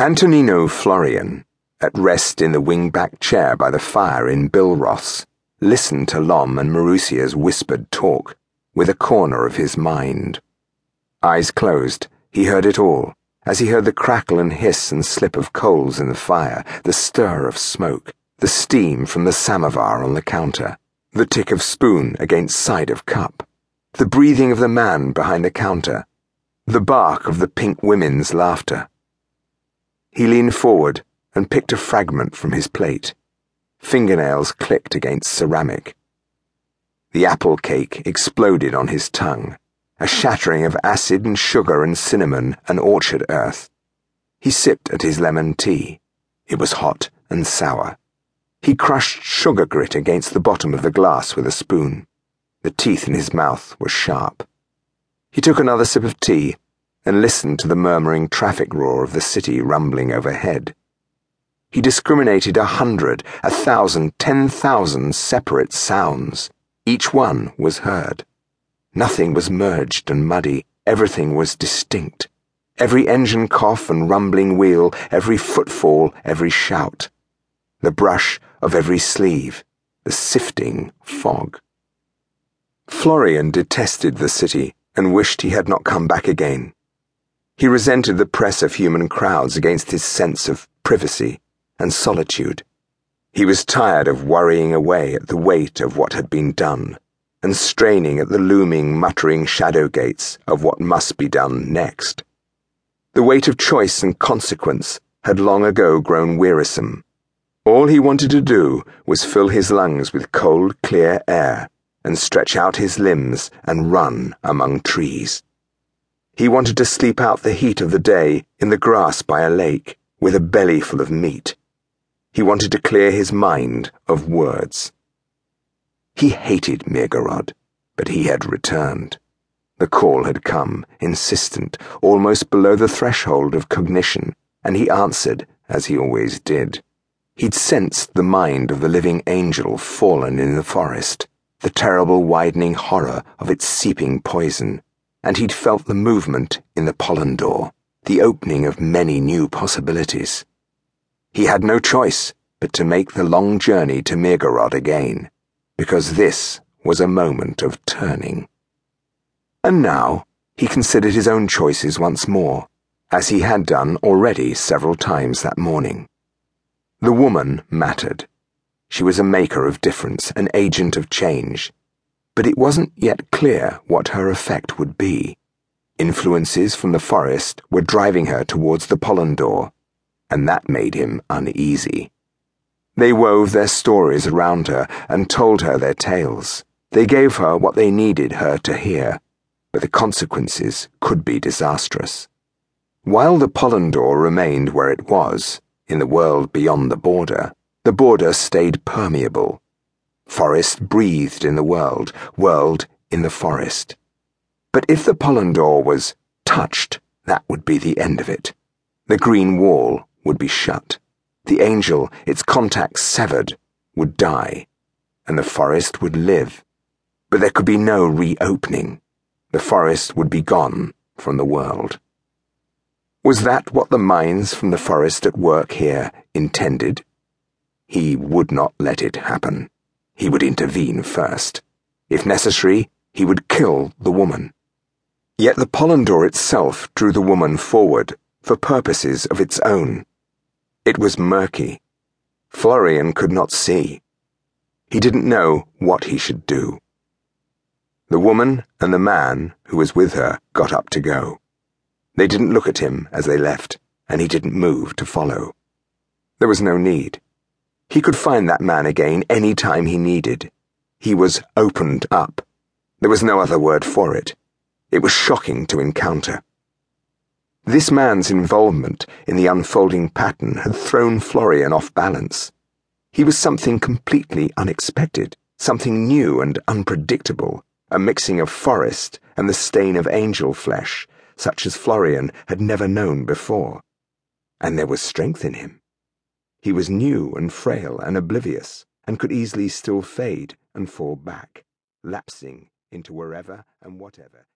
Antonino Florian, at rest in the wing-back chair by the fire in Billroth's, listened to Lom and Maroussia's whispered talk with a corner of his mind. Eyes closed, he heard it all, as he heard the crackle and hiss and slip of coals in the fire, the stir of smoke, the steam from the samovar on the counter, the tick of spoon against side of cup, the breathing of the man behind the counter, the bark of the pink women's laughter. He leaned forward and picked a fragment from his plate. Fingernails clicked against ceramic. The apple cake exploded on his tongue, a shattering of acid and sugar and cinnamon and orchard earth. He sipped at his lemon tea. It was hot and sour. He crushed sugar grit against the bottom of the glass with a spoon. The teeth in his mouth were sharp. He took another sip of tea and listened to the murmuring traffic roar of the city rumbling overhead. He discriminated a hundred, a thousand, ten thousand separate sounds. Each one was heard. Nothing was merged and muddy, everything was distinct. Every engine cough and rumbling wheel, every footfall, every shout. The brush of every sleeve, the sifting fog. Florian detested the city and wished he had not come back again. He resented the press of human crowds against his sense of privacy and solitude. He was tired of worrying away at the weight of what had been done and straining at the looming, muttering shadow gates of what must be done next. The weight of choice and consequence had long ago grown wearisome. All he wanted to do was fill his lungs with cold, clear air and stretch out his limbs and run among trees. He wanted to sleep out the heat of the day in the grass by a lake with a belly full of meat. He wanted to clear his mind of words. He hated Mirgorod, but he had returned. The call had come, insistent, almost below the threshold of cognition, and he answered as he always did. He'd sensed the mind of the living angel fallen in the forest, the terrible widening horror of its seeping poison and he'd felt the movement in the Pollandore, the opening of many new possibilities. He had no choice but to make the long journey to Mirgorod again, because this was a moment of turning. And now he considered his own choices once more, as he had done already several times that morning. The woman mattered. She was a maker of difference, an agent of change but it wasn't yet clear what her effect would be. Influences from the forest were driving her towards the Pollandore, and that made him uneasy. They wove their stories around her and told her their tales. They gave her what they needed her to hear, but the consequences could be disastrous. While the Pollandore remained where it was, in the world beyond the border, the border stayed permeable Forest breathed in the world, world in the forest. But if the Pollandore was touched, that would be the end of it. The green wall would be shut. The angel, its contacts severed, would die, and the forest would live. But there could be no reopening. The forest would be gone from the world. Was that what the minds from the forest at work here intended? He would not let it happen. He would intervene first. If necessary, he would kill the woman. Yet the Pollandore itself drew the woman forward for purposes of its own. It was murky. Florian could not see. He didn't know what he should do. The woman and the man who was with her got up to go. They didn't look at him as they left, and he didn't move to follow. There was no need. He could find that man again any time he needed. He was opened up. There was no other word for it. It was shocking to encounter. This man's involvement in the unfolding pattern had thrown Florian off balance. He was something completely unexpected, something new and unpredictable, a mixing of forest and the stain of angel flesh, such as Florian had never known before. And there was strength in him. He was new and frail and oblivious, and could easily still fade and fall back, lapsing into wherever and whatever.